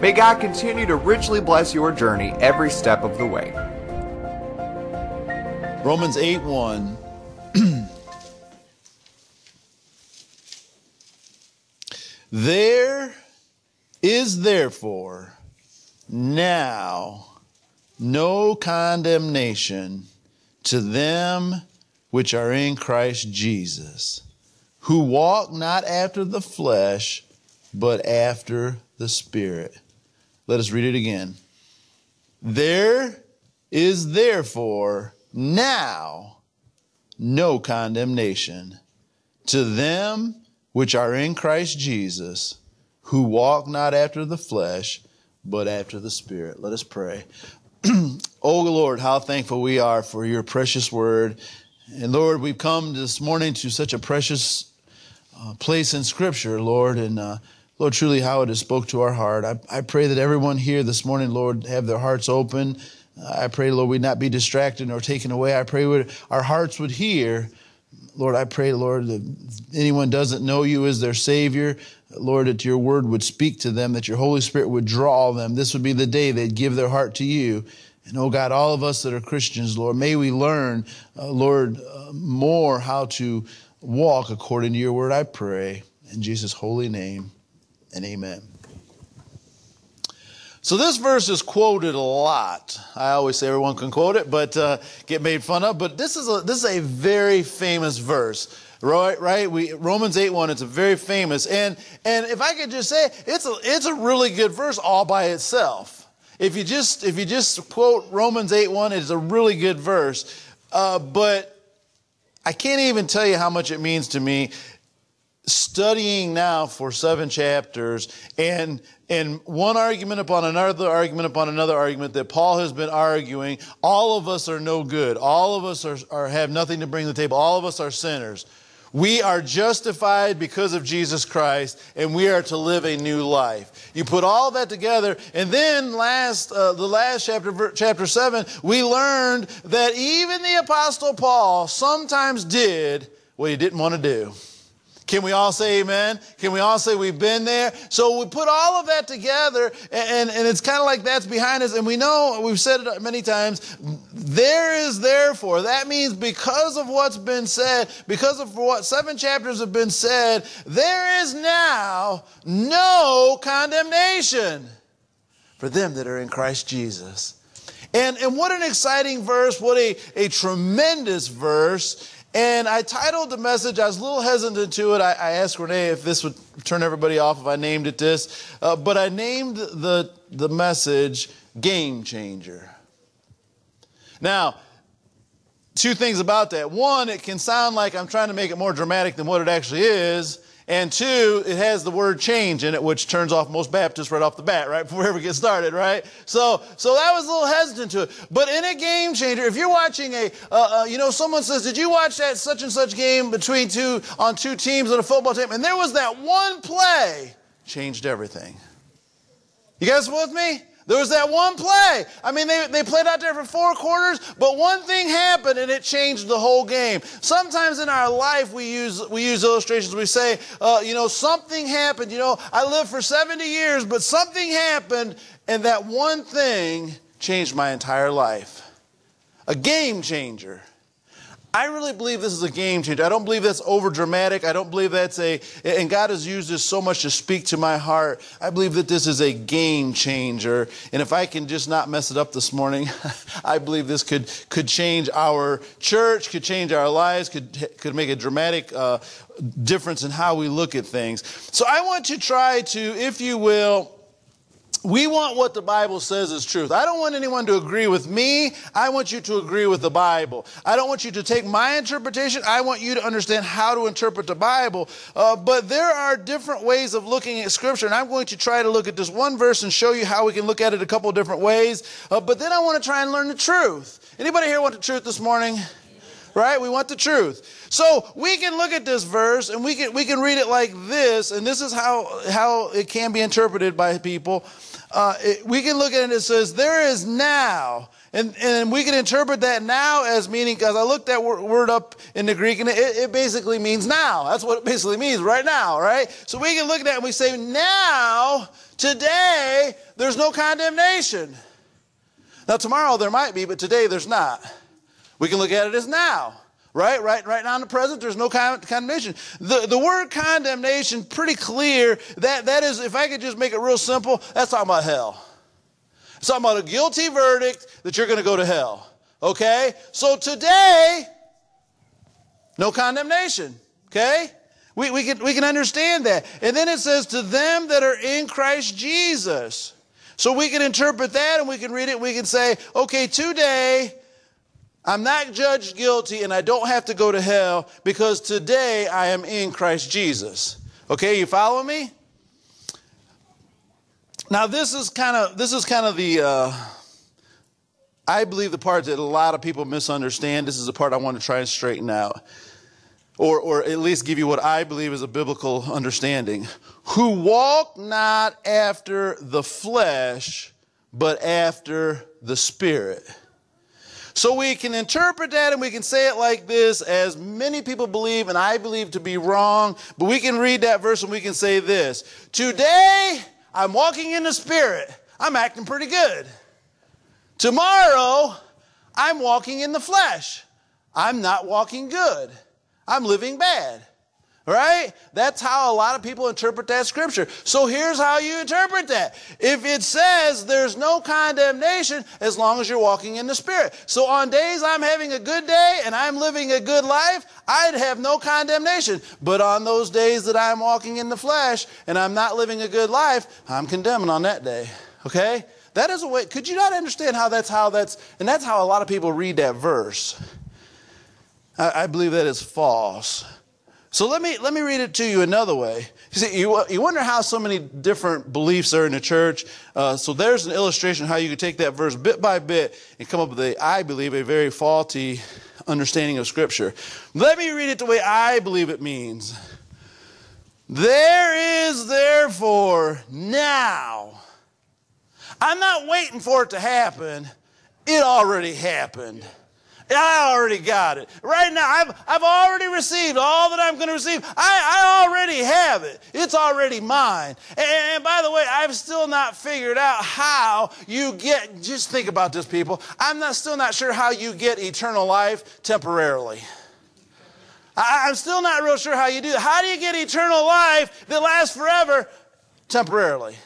May God continue to richly bless your journey every step of the way. Romans 8 1. there is therefore now no condemnation to them which are in Christ Jesus, who walk not after the flesh, but after the Spirit. Let us read it again. There is therefore now no condemnation to them which are in Christ Jesus, who walk not after the flesh, but after the Spirit. Let us pray. oh Lord, how thankful we are for your precious word. And Lord, we've come this morning to such a precious uh, place in Scripture, Lord, and uh, Lord, truly how it has spoke to our heart. I, I pray that everyone here this morning, Lord, have their hearts open. I pray, Lord, we'd not be distracted or taken away. I pray would, our hearts would hear. Lord, I pray, Lord, that anyone doesn't know you as their Savior, Lord, that your word would speak to them, that your Holy Spirit would draw them. This would be the day they'd give their heart to you. And oh God, all of us that are Christians, Lord, may we learn, uh, Lord, uh, more how to walk according to your word, I pray. In Jesus' holy name and amen. So this verse is quoted a lot. I always say everyone can quote it, but uh, get made fun of. But this is a this is a very famous verse, right? Right? We Romans eight one. It's a very famous, and and if I could just say, it's a it's a really good verse all by itself. If you just if you just quote Romans eight one, it's a really good verse. Uh, but I can't even tell you how much it means to me studying now for seven chapters and and one argument upon another argument upon another argument that Paul has been arguing. All of us are no good. All of us are, are have nothing to bring to the table. All of us are sinners. We are justified because of Jesus Christ, and we are to live a new life. You put all that together, and then last, uh, the last chapter, chapter seven, we learned that even the apostle Paul sometimes did what he didn't want to do. Can we all say amen? Can we all say we've been there? So we put all of that together, and, and it's kind of like that's behind us. And we know, we've said it many times, there is therefore. That means because of what's been said, because of what seven chapters have been said, there is now no condemnation for them that are in Christ Jesus. And, and what an exciting verse, what a, a tremendous verse. And I titled the message, I was a little hesitant to it. I, I asked Renee if this would turn everybody off if I named it this. Uh, but I named the, the message Game Changer. Now, two things about that. One, it can sound like I'm trying to make it more dramatic than what it actually is. And two, it has the word change in it, which turns off most Baptists right off the bat, right? Before we ever get started, right? So, so that was a little hesitant to it. But in a game changer, if you're watching a, uh, uh, you know, someone says, did you watch that such and such game between two, on two teams on a football team? And there was that one play, changed everything. You guys with me? There was that one play. I mean, they, they played out there for four quarters, but one thing happened and it changed the whole game. Sometimes in our life, we use, we use illustrations. We say, uh, you know, something happened. You know, I lived for 70 years, but something happened, and that one thing changed my entire life. A game changer. I really believe this is a game changer. I don't believe that's over dramatic. I don't believe that's a, and God has used this so much to speak to my heart. I believe that this is a game changer. And if I can just not mess it up this morning, I believe this could, could change our church, could change our lives, could, could make a dramatic uh, difference in how we look at things. So I want to try to, if you will, we want what the Bible says is truth. I don't want anyone to agree with me. I want you to agree with the Bible. I don't want you to take my interpretation. I want you to understand how to interpret the Bible. Uh, but there are different ways of looking at Scripture, and I'm going to try to look at this one verse and show you how we can look at it a couple different ways. Uh, but then I want to try and learn the truth. Anybody here want the truth this morning? Right? We want the truth. So we can look at this verse and we can we can read it like this, and this is how how it can be interpreted by people uh, it, we can look at it and it says, There is now. And, and we can interpret that now as meaning, because I looked that word up in the Greek and it, it basically means now. That's what it basically means, right now, right? So we can look at that and we say, Now, today, there's no condemnation. Now, tomorrow there might be, but today there's not. We can look at it as now. Right, right, right now in the present, there's no condemnation. The, the word condemnation, pretty clear. That, that is, if I could just make it real simple, that's talking about hell. It's talking about a guilty verdict that you're going to go to hell. Okay? So today, no condemnation. Okay? We, we, can, we can understand that. And then it says, to them that are in Christ Jesus. So we can interpret that and we can read it we can say, okay, today, I'm not judged guilty and I don't have to go to hell because today I am in Christ Jesus. Okay, you follow me? Now this is kind of this is kind of the uh, I believe the part that a lot of people misunderstand. This is the part I want to try and straighten out. Or, or at least give you what I believe is a biblical understanding. Who walk not after the flesh, but after the spirit. So we can interpret that and we can say it like this, as many people believe, and I believe to be wrong, but we can read that verse and we can say this Today, I'm walking in the Spirit. I'm acting pretty good. Tomorrow, I'm walking in the flesh. I'm not walking good. I'm living bad. Right? That's how a lot of people interpret that scripture. So here's how you interpret that. If it says there's no condemnation as long as you're walking in the Spirit. So on days I'm having a good day and I'm living a good life, I'd have no condemnation. But on those days that I'm walking in the flesh and I'm not living a good life, I'm condemning on that day. Okay? That is a way, could you not understand how that's how that's, and that's how a lot of people read that verse. I, I believe that is false. So let me, let me read it to you another way. You see, you, you wonder how so many different beliefs are in the church. Uh, so there's an illustration how you could take that verse bit by bit and come up with a, I believe, a very faulty understanding of Scripture. Let me read it the way I believe it means. There is therefore now. I'm not waiting for it to happen. It already happened. I already got it. Right now, I've, I've already received all that I'm going to receive. I, I already have it. It's already mine. And, and by the way, I've still not figured out how you get, just think about this, people. I'm not, still not sure how you get eternal life temporarily. I, I'm still not real sure how you do that. How do you get eternal life that lasts forever temporarily?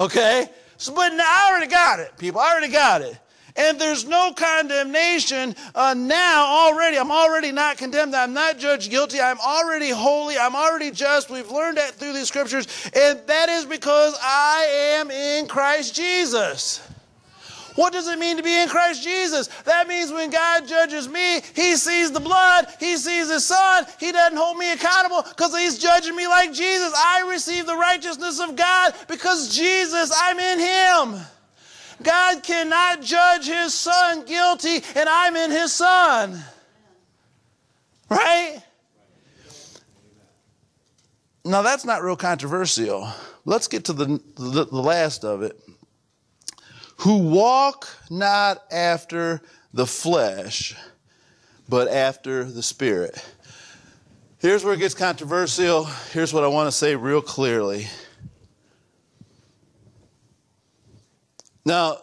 Okay? So, but I already got it, people. I already got it. And there's no condemnation uh, now already. I'm already not condemned. I'm not judged guilty. I'm already holy. I'm already just. We've learned that through these scriptures. And that is because I am in Christ Jesus. What does it mean to be in Christ Jesus? That means when God judges me, He sees the blood, He sees His Son. He doesn't hold me accountable because He's judging me like Jesus. I receive the righteousness of God because Jesus, I'm in Him. God cannot judge his son guilty, and I'm in his son. Right? Now, that's not real controversial. Let's get to the, the, the last of it. Who walk not after the flesh, but after the Spirit. Here's where it gets controversial. Here's what I want to say real clearly. Now,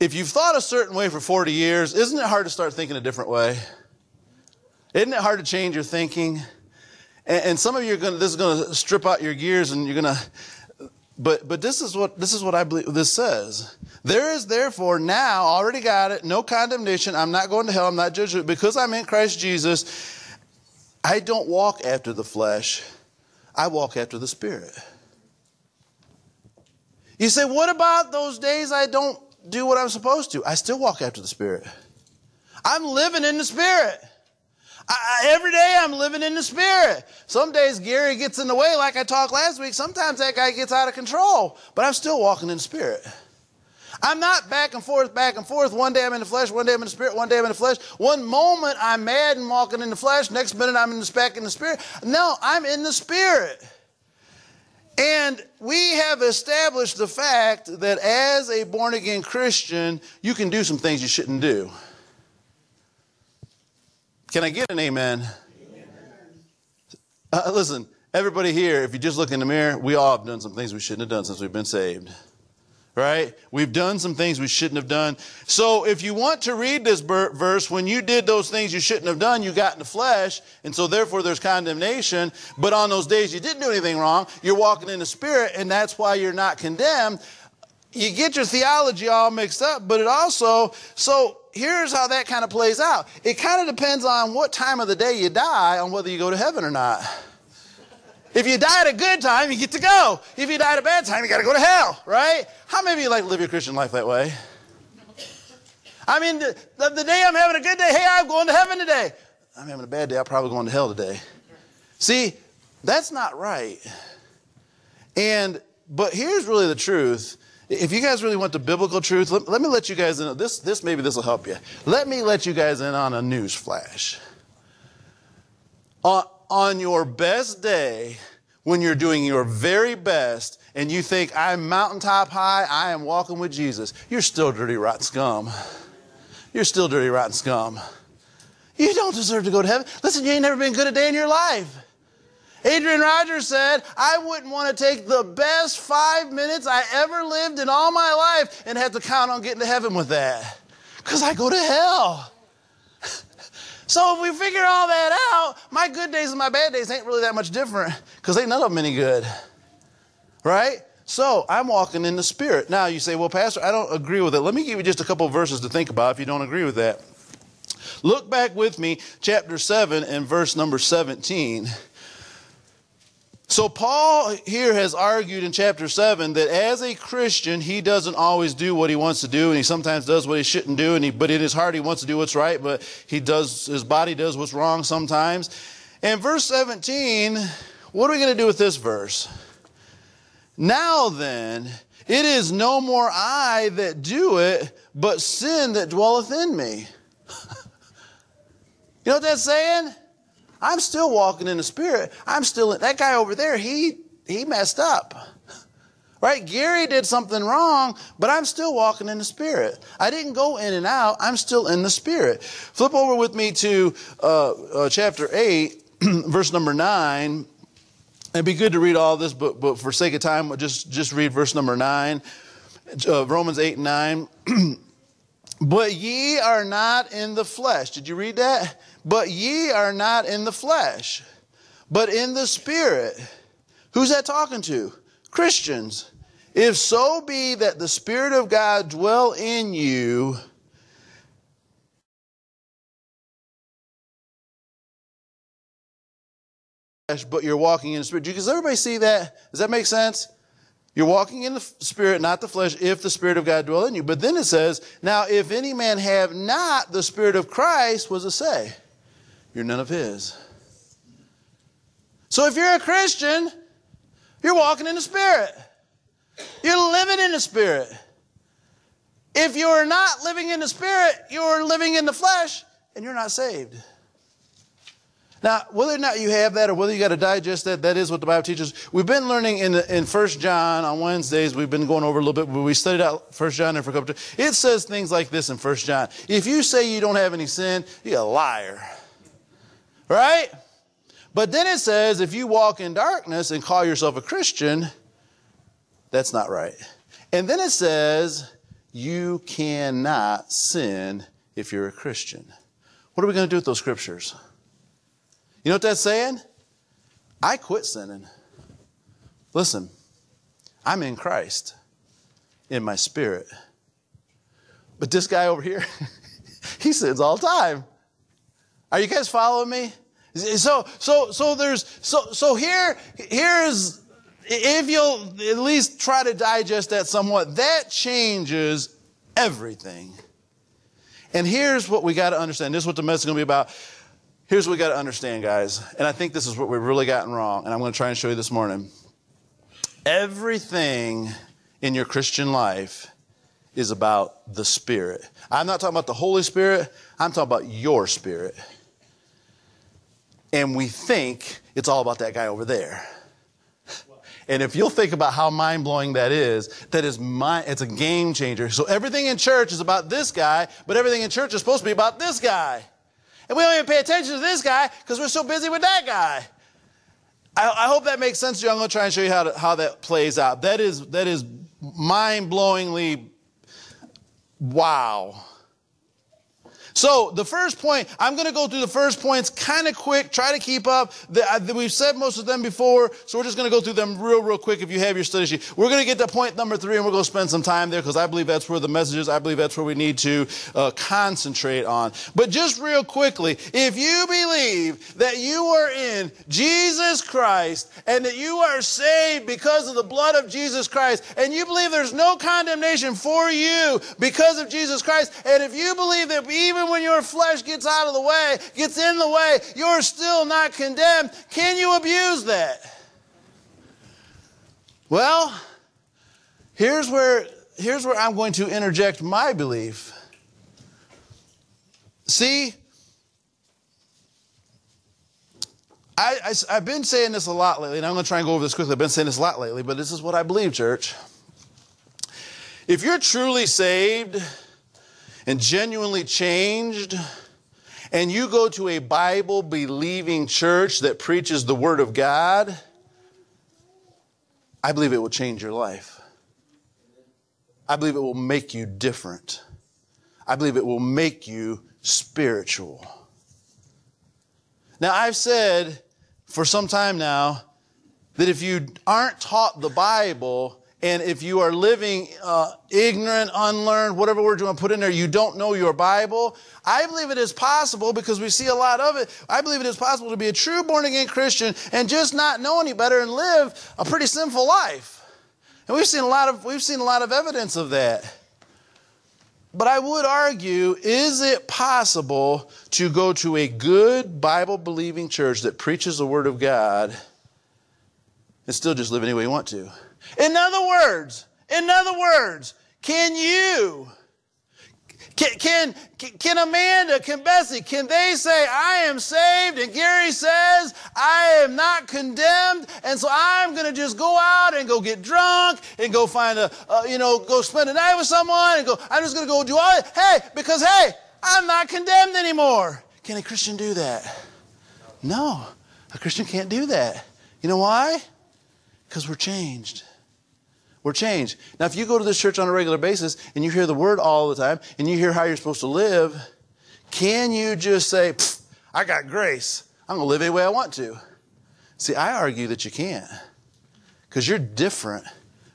if you've thought a certain way for 40 years, isn't it hard to start thinking a different way? Isn't it hard to change your thinking? And, and some of you are going to, this is going to strip out your gears and you're going to, but, but this is what, this is what I believe this says. There is therefore now, already got it, no condemnation. I'm not going to hell. I'm not judged because I'm in Christ Jesus. I don't walk after the flesh. I walk after the Spirit. You say, what about those days I don't do what I'm supposed to? I still walk after the Spirit. I'm living in the Spirit. I, every day I'm living in the Spirit. Some days Gary gets in the way, like I talked last week. Sometimes that guy gets out of control, but I'm still walking in the Spirit. I'm not back and forth, back and forth. One day I'm in the flesh, one day I'm in the spirit, one day I'm in the flesh. One moment I'm mad and walking in the flesh, next minute I'm in the back in the spirit. No, I'm in the spirit. And we have established the fact that as a born again Christian, you can do some things you shouldn't do. Can I get an amen? amen. Uh, listen, everybody here, if you just look in the mirror, we all have done some things we shouldn't have done since we've been saved right? We've done some things we shouldn't have done. So if you want to read this verse, when you did those things you shouldn't have done, you got in the flesh, and so therefore there's condemnation. But on those days you didn't do anything wrong, you're walking in the spirit, and that's why you're not condemned. You get your theology all mixed up, but it also, so here's how that kind of plays out. It kind of depends on what time of the day you die on whether you go to heaven or not. If you die at a good time, you get to go. If you die at a bad time, you got to go to hell, right? How many of you like to live your Christian life that way? I mean, the, the, the, day I'm having a good day, hey, I'm going to heaven today. I'm having a bad day, I'm probably going to hell today. See, that's not right. And, but here's really the truth. If you guys really want the biblical truth, let, let me let you guys in. This, this maybe this will help you. Let me let you guys in on a news flash. Uh, on your best day, when you're doing your very best, and you think, I'm mountaintop high, I am walking with Jesus, you're still dirty, rotten scum. You're still dirty, rotten scum. You don't deserve to go to heaven. Listen, you ain't never been good a day in your life. Adrian Rogers said, I wouldn't want to take the best five minutes I ever lived in all my life and have to count on getting to heaven with that. Because I go to hell. So if we figure all that out, my good days and my bad days ain't really that much different because ain't none of them any good. Right? So I'm walking in the Spirit. Now you say, well, Pastor, I don't agree with it. Let me give you just a couple verses to think about if you don't agree with that. Look back with me, chapter 7 and verse number 17. So, Paul here has argued in chapter 7 that as a Christian, he doesn't always do what he wants to do, and he sometimes does what he shouldn't do, and he, but in his heart, he wants to do what's right, but he does, his body does what's wrong sometimes. And verse 17, what are we going to do with this verse? Now then, it is no more I that do it, but sin that dwelleth in me. you know what that's saying? I'm still walking in the spirit. I'm still that guy over there. He he messed up. Right? Gary did something wrong, but I'm still walking in the Spirit. I didn't go in and out. I'm still in the Spirit. Flip over with me to uh, uh, chapter 8, verse number 9. It'd be good to read all this, but, but for sake of time, just, just read verse number 9. Uh, Romans 8 and 9. but ye are not in the flesh. Did you read that? But ye are not in the flesh, but in the Spirit. Who's that talking to? Christians. If so be that the Spirit of God dwell in you, but you're walking in the Spirit. Does everybody see that? Does that make sense? You're walking in the Spirit, not the flesh, if the Spirit of God dwell in you. But then it says, Now if any man have not the Spirit of Christ, was it say? you're none of His. So if you're a Christian, you're walking in the Spirit. You're living in the Spirit. If you're not living in the Spirit, you're living in the flesh and you're not saved. Now, whether or not you have that or whether you got to digest that, that is what the Bible teaches. We've been learning in, in 1 John on Wednesdays. We've been going over a little bit, we studied out 1 John there for a couple of It says things like this in 1 John. If you say you don't have any sin, you're a liar. Right? But then it says if you walk in darkness and call yourself a Christian, that's not right. And then it says you cannot sin if you're a Christian. What are we going to do with those scriptures? You know what that's saying? I quit sinning. Listen, I'm in Christ in my spirit. But this guy over here, he sins all the time. Are you guys following me? So, so, so there's, so, so here, here's if you'll at least try to digest that somewhat, that changes everything. And here's what we got to understand. This is what the message is going to be about. Here's what we got to understand, guys. And I think this is what we've really gotten wrong. And I'm going to try and show you this morning. Everything in your Christian life is about the Spirit. I'm not talking about the Holy Spirit, I'm talking about your spirit. And we think it's all about that guy over there. And if you'll think about how mind blowing that is, that is mind, it's a game changer. So everything in church is about this guy, but everything in church is supposed to be about this guy. And we don't even pay attention to this guy because we're so busy with that guy. I, I, hope that makes sense to you. I'm going to try and show you how, to, how that plays out. That is, that is mind blowingly wow. So the first point, I'm going to go through the first points kind of quick, try to keep up. The, we've said most of them before, so we're just going to go through them real, real quick if you have your study sheet. We're going to get to point number three and we're going to spend some time there because I believe that's where the message is. I believe that's where we need to uh, concentrate on. But just real quickly, if you believe that you are in Jesus Christ and that you are saved because of the blood of Jesus Christ and you believe there's no condemnation for you because of Jesus Christ, and if you believe that even even when your flesh gets out of the way, gets in the way, you're still not condemned. Can you abuse that? Well, here's where, here's where I'm going to interject my belief. See, I, have been saying this a lot lately, and I'm going to try and go over this quickly. I've been saying this a lot lately, but this is what I believe, church. If you're truly saved, and genuinely changed, and you go to a Bible believing church that preaches the Word of God, I believe it will change your life. I believe it will make you different. I believe it will make you spiritual. Now, I've said for some time now that if you aren't taught the Bible, and if you are living uh, ignorant, unlearned, whatever word you want to put in there, you don't know your Bible. I believe it is possible because we see a lot of it. I believe it is possible to be a true born again Christian and just not know any better and live a pretty sinful life. And we've seen a lot of we've seen a lot of evidence of that. But I would argue, is it possible to go to a good Bible believing church that preaches the Word of God and still just live any way you want to? In other words, in other words, can you, can, can, can Amanda, can Bessie, can they say, I am saved? And Gary says, I am not condemned. And so I'm going to just go out and go get drunk and go find a, you know, go spend a night with someone and go, I'm just going to go do all. Hey, because hey, I'm not condemned anymore. Can a Christian do that? No, a Christian can't do that. You know why? Because we're changed. We're changed. Now, if you go to this church on a regular basis and you hear the word all the time and you hear how you're supposed to live, can you just say, I got grace. I'm going to live any way I want to? See, I argue that you can't because you're different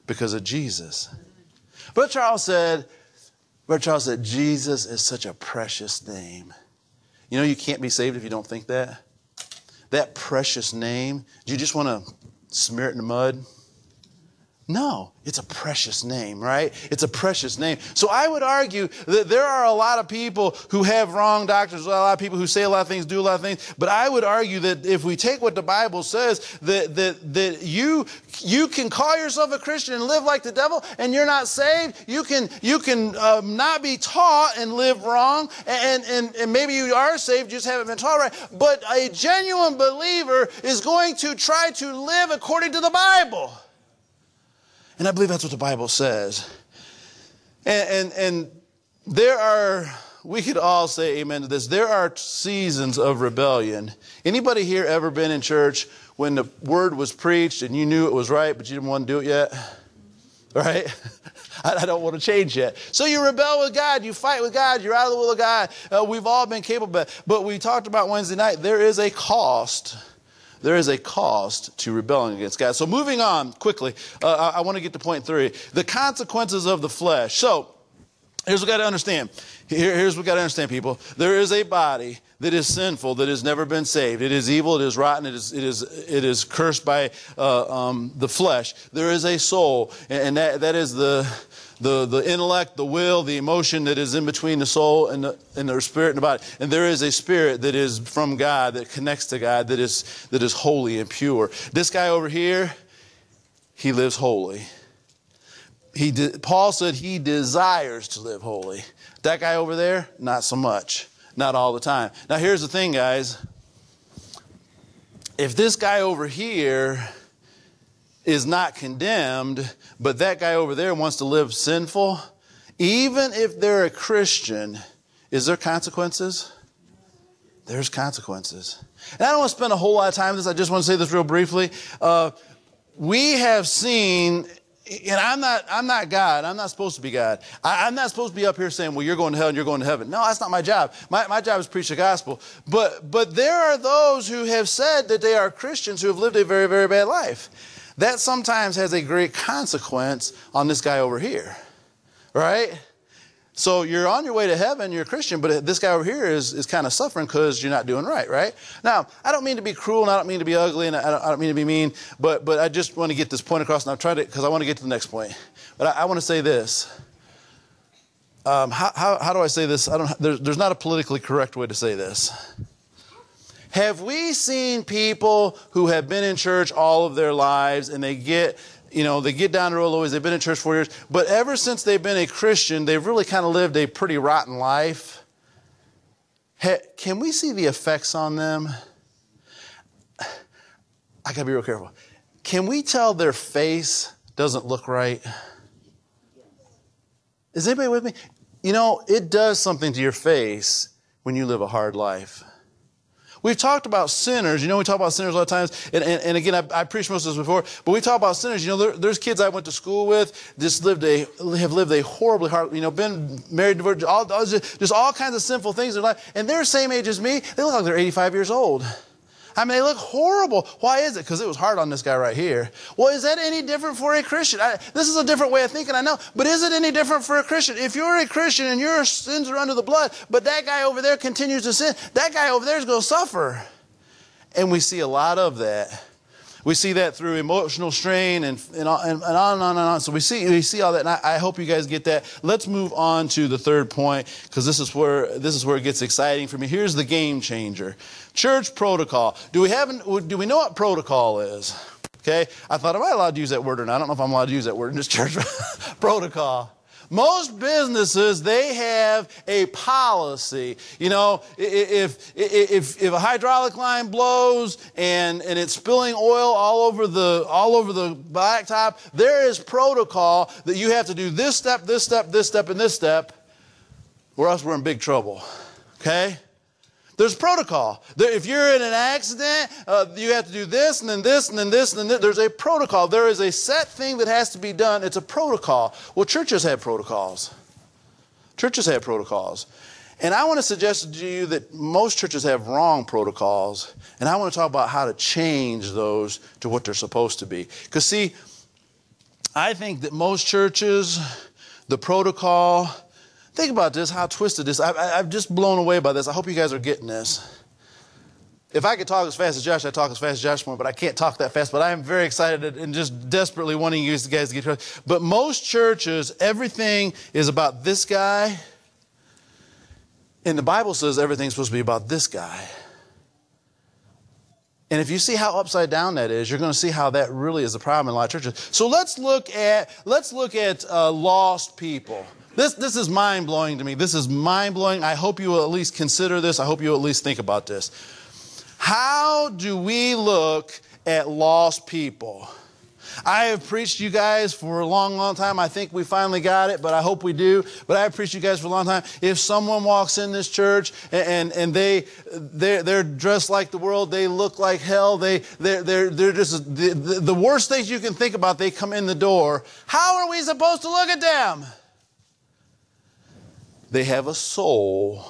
because of Jesus. But Charles said, Brother Charles said, Jesus is such a precious name. You know, you can't be saved if you don't think that. That precious name, do you just want to smear it in the mud? No, it's a precious name, right? It's a precious name. So I would argue that there are a lot of people who have wrong doctrines, a lot of people who say a lot of things, do a lot of things. But I would argue that if we take what the Bible says, that, that, that you, you can call yourself a Christian and live like the devil and you're not saved. You can, you can um, not be taught and live wrong. And, and, and maybe you are saved, you just haven't been taught right. But a genuine believer is going to try to live according to the Bible. And I believe that's what the Bible says. And, and, and there are, we could all say amen to this. There are seasons of rebellion. Anybody here ever been in church when the word was preached and you knew it was right, but you didn't want to do it yet? Right? I don't want to change yet. So you rebel with God, you fight with God, you're out of the will of God. Uh, we've all been capable, but we talked about Wednesday night. There is a cost there is a cost to rebelling against God. So, moving on quickly, uh, I, I want to get to point three the consequences of the flesh. So, here's what we got to understand. Here, here's what we got to understand, people. There is a body that is sinful, that has never been saved. It is evil, it is rotten, it is, it is, it is cursed by uh, um, the flesh. There is a soul, and that, that is the, the, the intellect, the will, the emotion that is in between the soul and the, and the spirit and the body. And there is a spirit that is from God, that connects to God, that is, that is holy and pure. This guy over here, he lives holy. He de- Paul said he desires to live holy. That guy over there, not so much. Not all the time. Now, here's the thing, guys. If this guy over here is not condemned, but that guy over there wants to live sinful, even if they're a Christian, is there consequences? There's consequences. And I don't want to spend a whole lot of time on this. I just want to say this real briefly. Uh, we have seen and I'm not, I'm not God. I'm not supposed to be God. I, am not supposed to be up here saying, well, you're going to hell and you're going to heaven. No, that's not my job. My, my job is preach the gospel. But, but there are those who have said that they are Christians who have lived a very, very bad life. That sometimes has a great consequence on this guy over here. Right? So you're on your way to heaven, you're a Christian, but this guy over here is, is kind of suffering because you're not doing right, right? Now, I don't mean to be cruel and I don't mean to be ugly and I don't, I don't mean to be mean, but, but I just want to get this point across and I've tried it because I want to get to the next point. But I, I want to say this. Um, how, how, how, do I say this? I don't, there's, there's not a politically correct way to say this. Have we seen people who have been in church all of their lives and they get you know, they get down the road always, they've been in church for years, but ever since they've been a Christian, they've really kind of lived a pretty rotten life. Can we see the effects on them? I gotta be real careful. Can we tell their face doesn't look right? Is anybody with me? You know, it does something to your face when you live a hard life. We've talked about sinners. You know, we talk about sinners a lot of times. And, and, and again, I, I, preached most of this before, but we talk about sinners. You know, there, there's kids I went to school with, just lived a, have lived a horribly hard, you know, been married, divorced, all, all just, just all kinds of sinful things in their life. And they're the same age as me. They look like they're 85 years old. I mean, they look horrible. Why is it? Because it was hard on this guy right here. Well, is that any different for a Christian? I, this is a different way of thinking, I know, but is it any different for a Christian? If you're a Christian and your sins are under the blood, but that guy over there continues to sin, that guy over there is going to suffer. And we see a lot of that. We see that through emotional strain and, and, on and on and on. So we see, we see all that. And I, I hope you guys get that. Let's move on to the third point because this is where, this is where it gets exciting for me. Here's the game changer. Church protocol. Do we have, do we know what protocol is? Okay. I thought, am I allowed to use that word or not? I don't know if I'm allowed to use that word in this church. protocol. Most businesses, they have a policy. You know, if, if, if a hydraulic line blows and, and it's spilling oil all over the, all over the blacktop, there is protocol that you have to do this step, this step, this step, and this step, or else we're in big trouble. Okay? There's protocol. If you're in an accident, uh, you have to do this and then this and then this and then this. There's a protocol. There is a set thing that has to be done. It's a protocol. Well, churches have protocols. Churches have protocols. And I want to suggest to you that most churches have wrong protocols. And I want to talk about how to change those to what they're supposed to be. Because, see, I think that most churches, the protocol, Think about this, how twisted this. I, I, I'm just blown away by this. I hope you guys are getting this. If I could talk as fast as Josh, I'd talk as fast as Josh more, but I can't talk that fast. But I am very excited and just desperately wanting you guys to get. But most churches, everything is about this guy. And the Bible says everything's supposed to be about this guy. And if you see how upside down that is, you're going to see how that really is a problem in a lot of churches. So let's look at let's look at uh, lost people. This, this is mind blowing to me. This is mind blowing. I hope you will at least consider this. I hope you will at least think about this. How do we look at lost people? I have preached you guys for a long, long time. I think we finally got it, but I hope we do. But I have preached you guys for a long time. If someone walks in this church and, and, and they, they're, they're dressed like the world, they look like hell, they, they're, they're, they're just the, the, the worst things you can think about, they come in the door. How are we supposed to look at them? They have a soul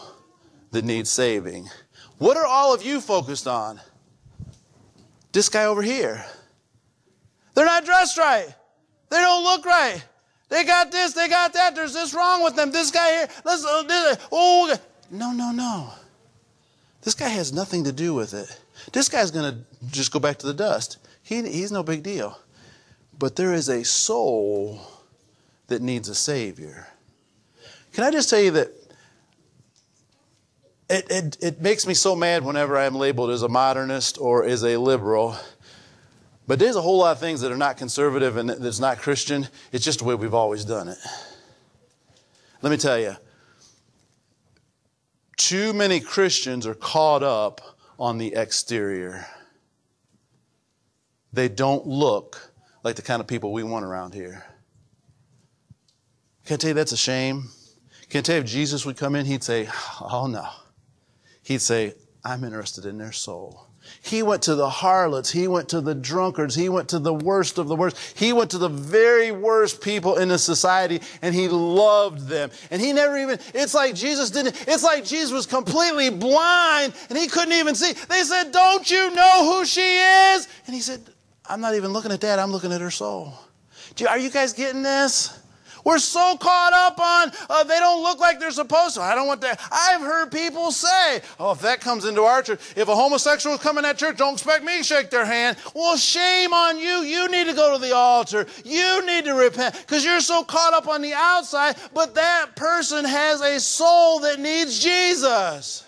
that needs saving. What are all of you focused on? This guy over here. They're not dressed right. They don't look right. They got this, they got that. There's this wrong with them. This guy here, let's, uh, this, oh, no, no, no. This guy has nothing to do with it. This guy's going to just go back to the dust. He, he's no big deal. But there is a soul that needs a Savior. Can I just tell you that it, it, it makes me so mad whenever I'm labeled as a modernist or as a liberal. But there's a whole lot of things that are not conservative and that's not Christian. It's just the way we've always done it. Let me tell you, too many Christians are caught up on the exterior. They don't look like the kind of people we want around here. Can I tell you that's a shame? Can I tell you if Jesus would come in, he'd say, Oh no. He'd say, I'm interested in their soul. He went to the harlots. He went to the drunkards. He went to the worst of the worst. He went to the very worst people in the society and he loved them. And he never even, it's like Jesus didn't, it's like Jesus was completely blind and he couldn't even see. They said, Don't you know who she is? And he said, I'm not even looking at that. I'm looking at her soul. Are you guys getting this? We're so caught up on uh, they don't look like they're supposed to. I don't want that. I've heard people say, oh, if that comes into our church, if a homosexual is coming at church, don't expect me to shake their hand. Well, shame on you. You need to go to the altar. You need to repent because you're so caught up on the outside, but that person has a soul that needs Jesus.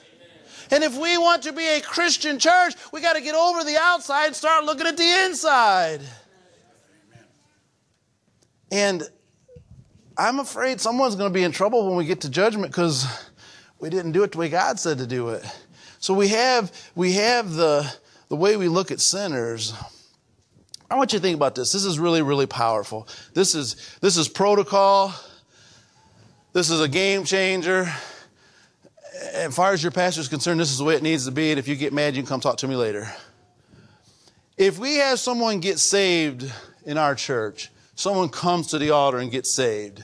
And if we want to be a Christian church, we got to get over the outside and start looking at the inside. And I'm afraid someone's going to be in trouble when we get to judgment because we didn't do it the way God said to do it. So we have we have the the way we look at sinners. I want you to think about this. This is really really powerful. This is this is protocol. This is a game changer. As far as your pastor is concerned, this is the way it needs to be. And if you get mad, you can come talk to me later. If we have someone get saved in our church, someone comes to the altar and gets saved,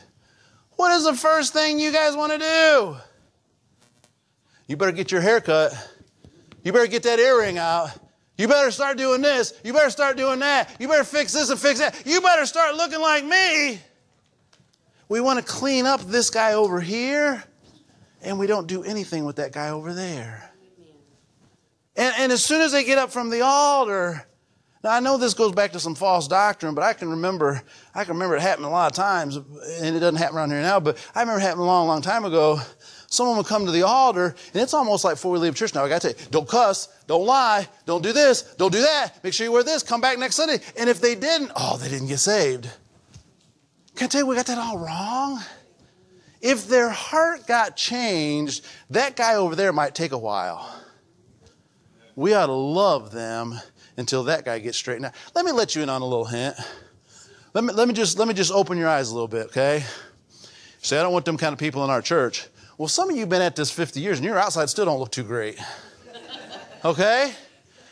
what is the first thing you guys want to do? You better get your hair cut. You better get that earring out. You better start doing this. You better start doing that. You better fix this and fix that. You better start looking like me. We want to clean up this guy over here, and we don't do anything with that guy over there. And, and as soon as they get up from the altar, now I know this goes back to some false doctrine, but I can remember I can remember it happening a lot of times, and it doesn't happen around here now. But I remember it happened a long, long time ago. Someone would come to the altar, and it's almost like before we leave church. Now I got to tell you, don't cuss, don't lie, don't do this, don't do that. Make sure you wear this. Come back next Sunday. And if they didn't, oh, they didn't get saved. Can I tell you we got that all wrong? If their heart got changed, that guy over there might take a while. We ought to love them until that guy gets straightened out. Let me let you in on a little hint. Let me, let me, just, let me just open your eyes a little bit, okay? Say, I don't want them kind of people in our church. Well, some of you have been at this 50 years and your outside still don't look too great. Okay?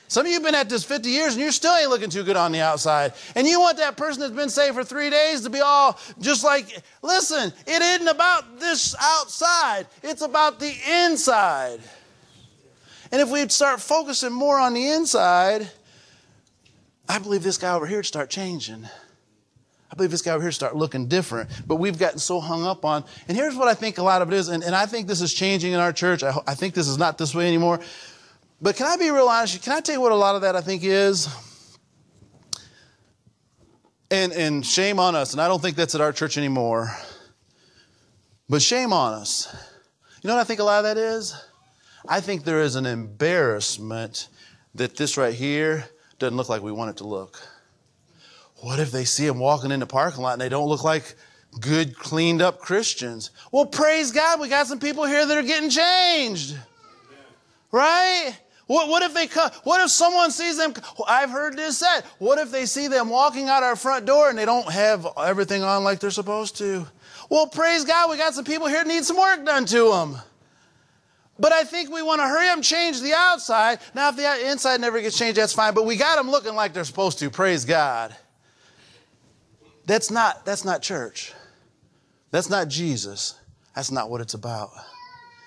Some of you have been at this 50 years and you still ain't looking too good on the outside. And you want that person that's been saved for three days to be all just like, listen, it isn't about this outside, it's about the inside. And if we'd start focusing more on the inside, I believe this guy over here would start changing. I believe this guy over here start looking different. But we've gotten so hung up on, and here's what I think a lot of it is, and, and I think this is changing in our church. I, I think this is not this way anymore. But can I be real honest? Can I tell you what a lot of that I think is? And, and shame on us, and I don't think that's at our church anymore. But shame on us. You know what I think a lot of that is? I think there is an embarrassment that this right here doesn't look like we want it to look. What if they see them walking in the parking lot and they don't look like good, cleaned up Christians? Well, praise God, we got some people here that are getting changed. Right? What, what if they come? What if someone sees them? I've heard this said. What if they see them walking out our front door and they don't have everything on like they're supposed to? Well, praise God, we got some people here that need some work done to them. But I think we want to hurry and change the outside. Now, if the inside never gets changed, that's fine. But we got them looking like they're supposed to. Praise God. That's not, that's not church. That's not Jesus. That's not what it's about.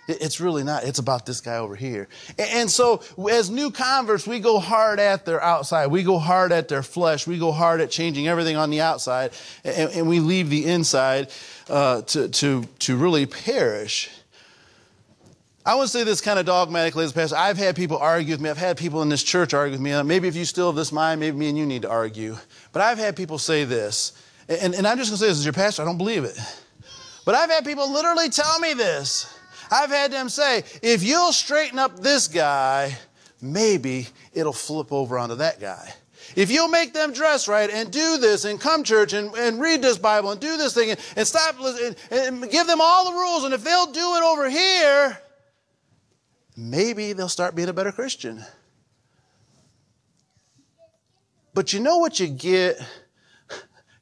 It's really not. It's about this guy over here. And so, as new converts, we go hard at their outside. We go hard at their flesh. We go hard at changing everything on the outside. And, we leave the inside uh, to, to, to really perish. I to say this kind of dogmatically as a pastor. I've had people argue with me. I've had people in this church argue with me. Uh, maybe if you still have this mind, maybe me and you need to argue. But I've had people say this. And, and I'm just going to say this as your pastor. I don't believe it. But I've had people literally tell me this. I've had them say, if you'll straighten up this guy, maybe it'll flip over onto that guy. If you'll make them dress right and do this and come church and, and read this Bible and do this thing and, and stop and, and give them all the rules, and if they'll do it over here, maybe they'll start being a better Christian. But you know what you get?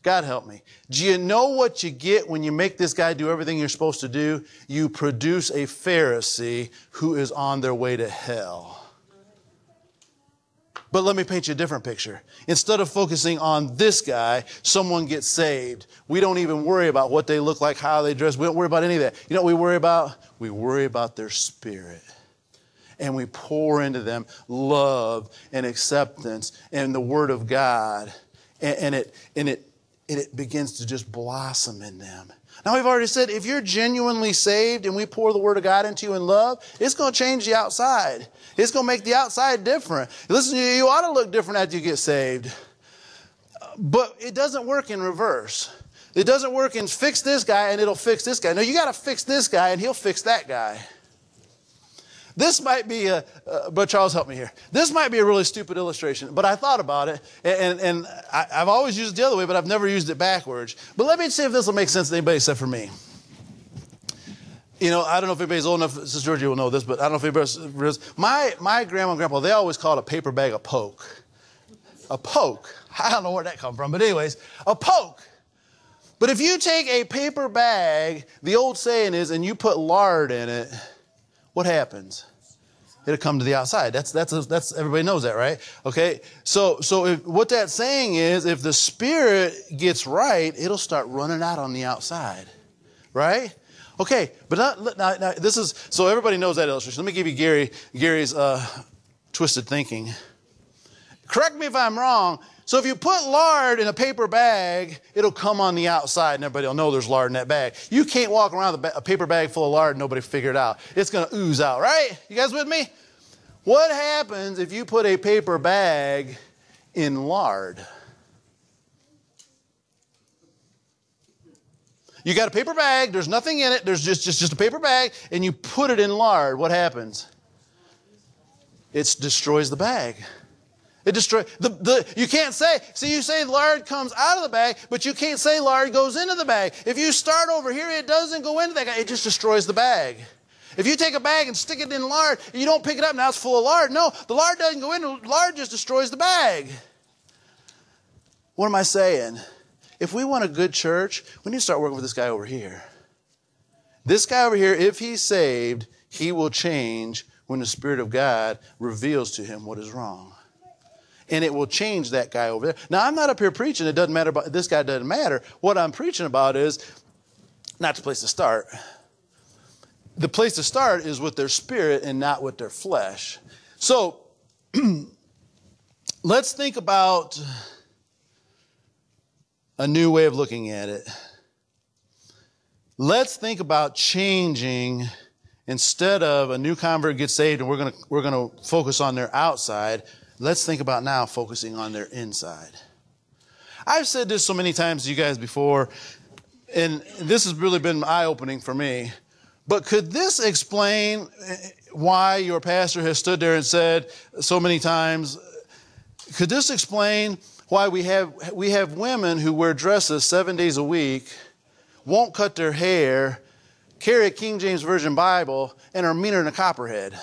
God help me. Do you know what you get when you make this guy do everything you're supposed to do? You produce a Pharisee who is on their way to hell. But let me paint you a different picture. Instead of focusing on this guy, someone gets saved. We don't even worry about what they look like, how they dress. We don't worry about any of that. You know what we worry about? We worry about their spirit and we pour into them love and acceptance and the Word of God, and, and, it and it and it begins to just blossom in them. Now we've already said if you're genuinely saved and we pour the Word of God into you in love, it's going to change the outside. It's going to make the outside different. Listen, you ought to look different after you get saved, but it doesn't work in reverse. It doesn't work in fix this guy and it'll fix this guy. No, you got to fix this guy and he'll fix that guy. This might be a, uh, but Charles, help me here. This might be a really stupid illustration, but I thought about it, and, and I, have always used it the other way, but I've never used it backwards. But let me see if this will make sense to anybody except for me. You know, I don't know if anybody's old enough, Sister Georgie will know this, but I don't know if anybody's. My, my grandma and grandpa, they always called a paper bag a poke. A poke. I don't know where that come from, but anyways, a poke. But if you take a paper bag, the old saying is, and you put lard in it, what happens? It'll come to the outside. That's, that's, that's, everybody knows that, right? Okay. So, so if, what that's saying is if the spirit gets right, it'll start running out on the outside, right? Okay. But not, now, this is, so everybody knows that illustration. Let me give you Gary, Gary's, uh, twisted thinking. Correct me if I'm wrong. So if you put lard in a paper bag, it'll come on the outside and everybody will know there's lard in that bag. You can't walk around with a paper bag full of lard and nobody figure it out. It's going to ooze out, right? You guys with me? What happens if you put a paper bag in lard? You got a paper bag, there's nothing in it, there's just, just, just a paper bag, and you put it in lard. What happens? It destroys the bag. It destroys the, the you can't say, see you say lard comes out of the bag, but you can't say lard goes into the bag. If you start over here, it doesn't go into that guy, it just destroys the bag. If you take a bag and stick it in lard, you don't pick it up, now it's full of lard. No, the lard doesn't go in, lard just destroys the bag. What am I saying? If we want a good church, we need to start working with this guy over here. This guy over here, if he's saved, he will change when the Spirit of God reveals to him what is wrong and it will change that guy over there. Now, I'm not up here preaching, it doesn't matter about this guy doesn't matter. What I'm preaching about is not the place to start. The place to start is with their spirit and not with their flesh. So, let's think about a new way of looking at it. Let's think about changing instead of a new convert gets saved and we're going to we're going to focus on their outside Let's think about now focusing on their inside. I've said this so many times to you guys before, and this has really been eye opening for me. But could this explain eh, why your pastor has stood there and said so many times? Could this explain why we have, we have women who wear dresses seven days a week, won't cut their hair, carry a King James Version Bible, and are meaner than a copperhead?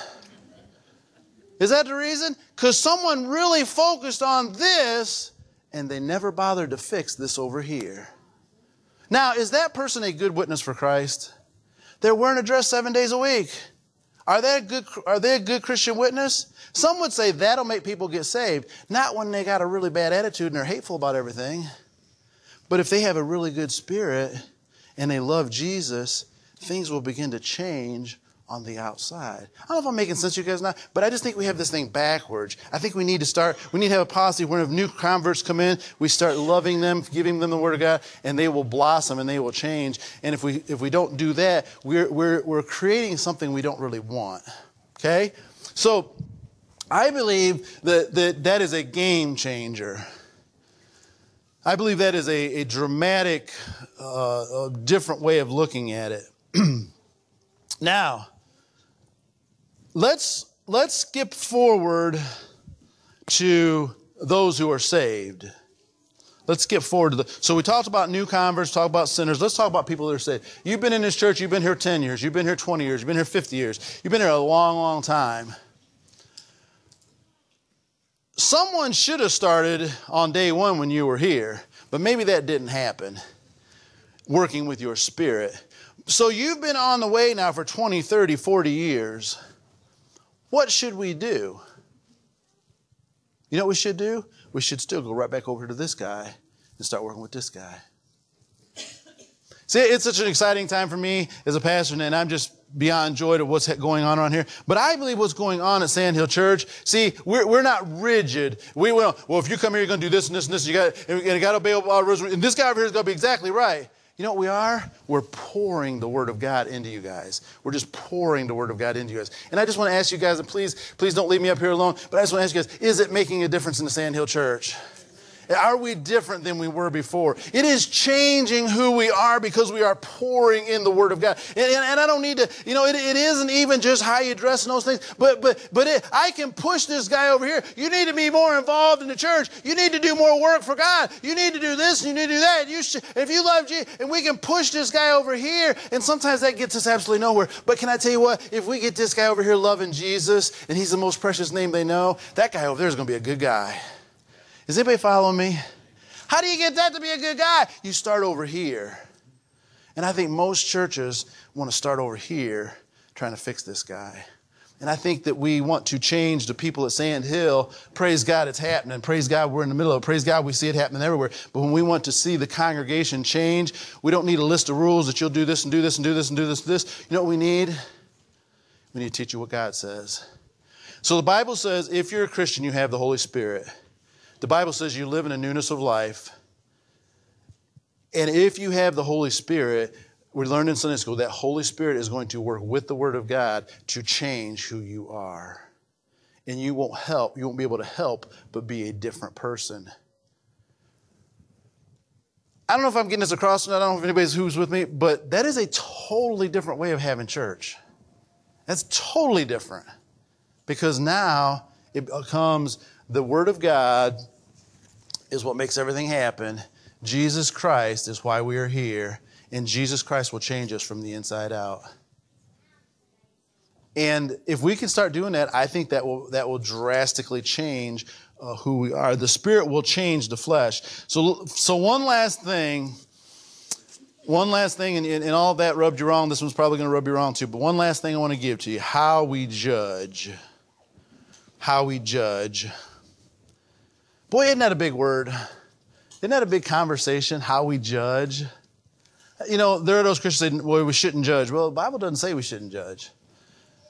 Is that the reason? Because someone really focused on this and they never bothered to fix this over here. Now, is that person a good witness for Christ? They're wearing a dress seven days a week. Are they a good, are they a good Christian witness? Some would say that'll make people get saved. Not when they got a really bad attitude and they're hateful about everything. But if they have a really good spirit and they love Jesus, things will begin to change on the outside. I don't know if I'm making sense to you guys now, but I just think we have this thing backwards. I think we need to start, we need to have a policy where if new converts come in, we start loving them, giving them the word of God, and they will blossom and they will change. And if we, if we don't do that, we're, we're, we're creating something we don't really want. Okay? So, I believe that, that that is a game changer. I believe that is a, a dramatic, uh, a different way of looking at it. now, let's let's skip forward to those who are saved. Let's skip forward to the. So we talked about new converts, talk about sinners. Let's talk about people that are saved. You've been in this church. You've been here ten years. You've been here twenty years. You've been here fifty years. You've been here a long, long time. Someone should have started on day one when you were here, but maybe that didn't happen. Working with your spirit. So you've been on the way now for 20, 30, 40 years. What should we do? You know what we should do? We should still go right back over to this guy and start working with this guy. See, it's such an exciting time for me as a pastor, and I'm just beyond joy to what's going on around here. But I believe what's going on at Sandhill Church, see, we're, we're not rigid. We will, well, if you come here, you're going to do this and this and this. You got, and you got to obey all rules. And this guy over here is going to be exactly right. You know what we are? We're pouring the Word of God into you guys. We're just pouring the Word of God into you guys. And I just want to ask you guys, and please, please don't leave me up here alone, but I just want to ask you guys, is it making a difference in the Sandhill Church? Are we different than we were before? It is changing who we are because we are pouring in the Word of God. And, and, and I don't need to, you know, it, it isn't even just how you dress and those things, but, but, but it, I can push this guy over here. You need to be more involved in the church. You need to do more work for God. You need to do this and you need to do that. You should, if you love Jesus, and we can push this guy over here, and sometimes that gets us absolutely nowhere. But can I tell you what? If we get this guy over here loving Jesus, and he's the most precious name they know, that guy over there is going to be a good guy. Is anybody following me? How do you get that to be a good guy? You start over here. And I think most churches want to start over here trying to fix this guy. And I think that we want to change the people at Sandhill. Praise God, it's happening. Praise God, we're in the middle of it. Praise God, we see it happening everywhere. But when we want to see the congregation change, we don't need a list of rules that you'll do this and do this and do this and do this and this. You know what we need? We need to teach you what God says. So the Bible says if you're a Christian, you have the Holy Spirit. The Bible says you live in a newness of life. And if you have the Holy Spirit, we learned in Sunday school that Holy Spirit is going to work with the Word of God to change who you are. And you won't help, you won't be able to help but be a different person. I don't know if I'm getting this across, and I don't know if anybody's who's with me, but that is a totally different way of having church. That's totally different. Because now it becomes the Word of God is what makes everything happen. Jesus Christ is why we are here, and Jesus Christ will change us from the inside out. And if we can start doing that, I think that will that will drastically change uh, who we are. The spirit will change the flesh. So, so one last thing, one last thing, and, and all that rubbed you wrong. This one's probably going to rub you wrong too. But one last thing I want to give to you: how we judge. How we judge. Boy, isn't that a big word? Isn't that a big conversation? How we judge? You know, there are those Christians saying, well, we shouldn't judge. Well, the Bible doesn't say we shouldn't judge.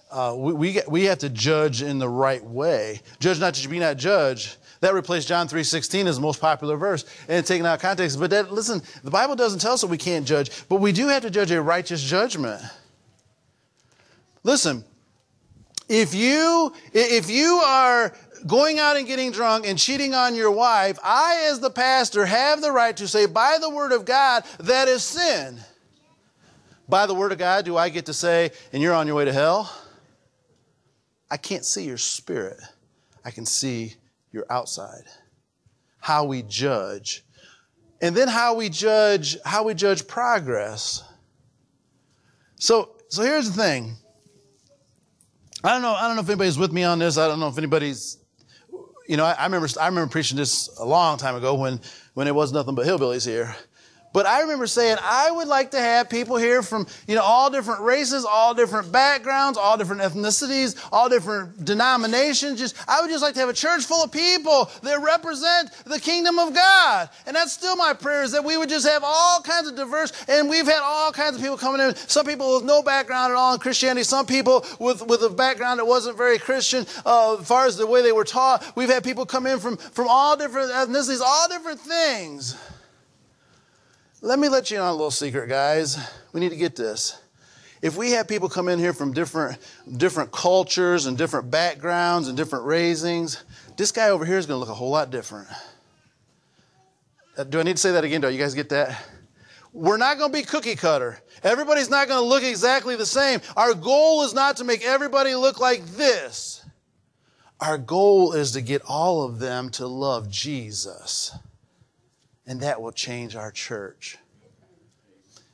Uh, we, we, get, we have to judge in the right way. Judge not to be not judge. That replaced John 3.16 as the most popular verse and taken out of context. But that, listen, the Bible doesn't tell us that we can't judge, but we do have to judge a righteous judgment. Listen, if you, if you are going out and getting drunk and cheating on your wife, I, as the pastor, have the right to say, by the word of God, that is sin. By the word of God, do I get to say, and you're on your way to hell? I can't see your spirit. I can see your outside. How we judge. And then how we judge, how we judge progress. So, so here's the thing. I don't know. I don't know if anybody's with me on this. I don't know if anybody's you know, I, I, remember I remember preaching this a long time ago when when it was nothing but hillbillies here. But I remember saying, I would like to have people here from, you know, all different races, all different backgrounds, all different ethnicities, all different denominations. Just, I would just like to have a church full of people that represent the kingdom of God. And that's still my prayer is that we would just have all kinds of diverse, and we've had all kinds of people coming in. Some people with no background at all in Christianity, some people with, with a background that wasn't very Christian, uh, as far as the way they were taught. We've had people come in from, from all different ethnicities, all different things. Let me let you in on a little secret, guys. We need to get this. If we have people come in here from different, different cultures and different backgrounds and different raisings, this guy over here is going to look a whole lot different. Uh, do I need to say that again? Do you guys get that? We're not going to be cookie cutter. Everybody's not going to look exactly the same. Our goal is not to make everybody look like this. Our goal is to get all of them to love Jesus and that will change our church.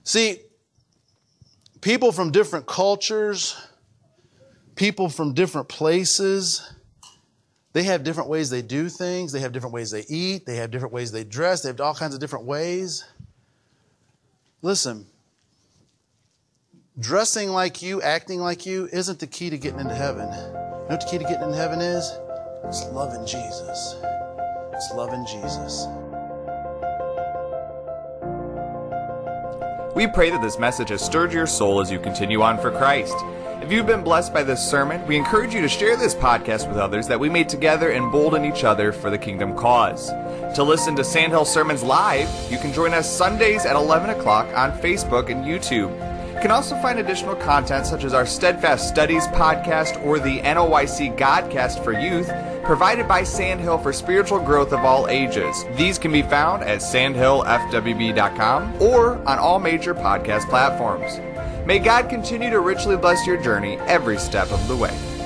See, people from different cultures, people from different places, they have different ways they do things, they have different ways they eat, they have different ways they dress, they have all kinds of different ways. Listen, dressing like you, acting like you, isn't the key to getting into heaven. You know what the key to getting into heaven is? It's loving Jesus. It's loving Jesus. We pray that this message has stirred your soul as you continue on for Christ. If you've been blessed by this sermon, we encourage you to share this podcast with others that we may together embolden each other for the kingdom cause. To listen to Sandhill Sermons live, you can join us Sundays at 11 o'clock on Facebook and YouTube. You can also find additional content such as our Steadfast Studies podcast or the NOYC Godcast for Youth provided by Sandhill for spiritual growth of all ages. These can be found at sandhillfwb.com or on all major podcast platforms. May God continue to richly bless your journey every step of the way.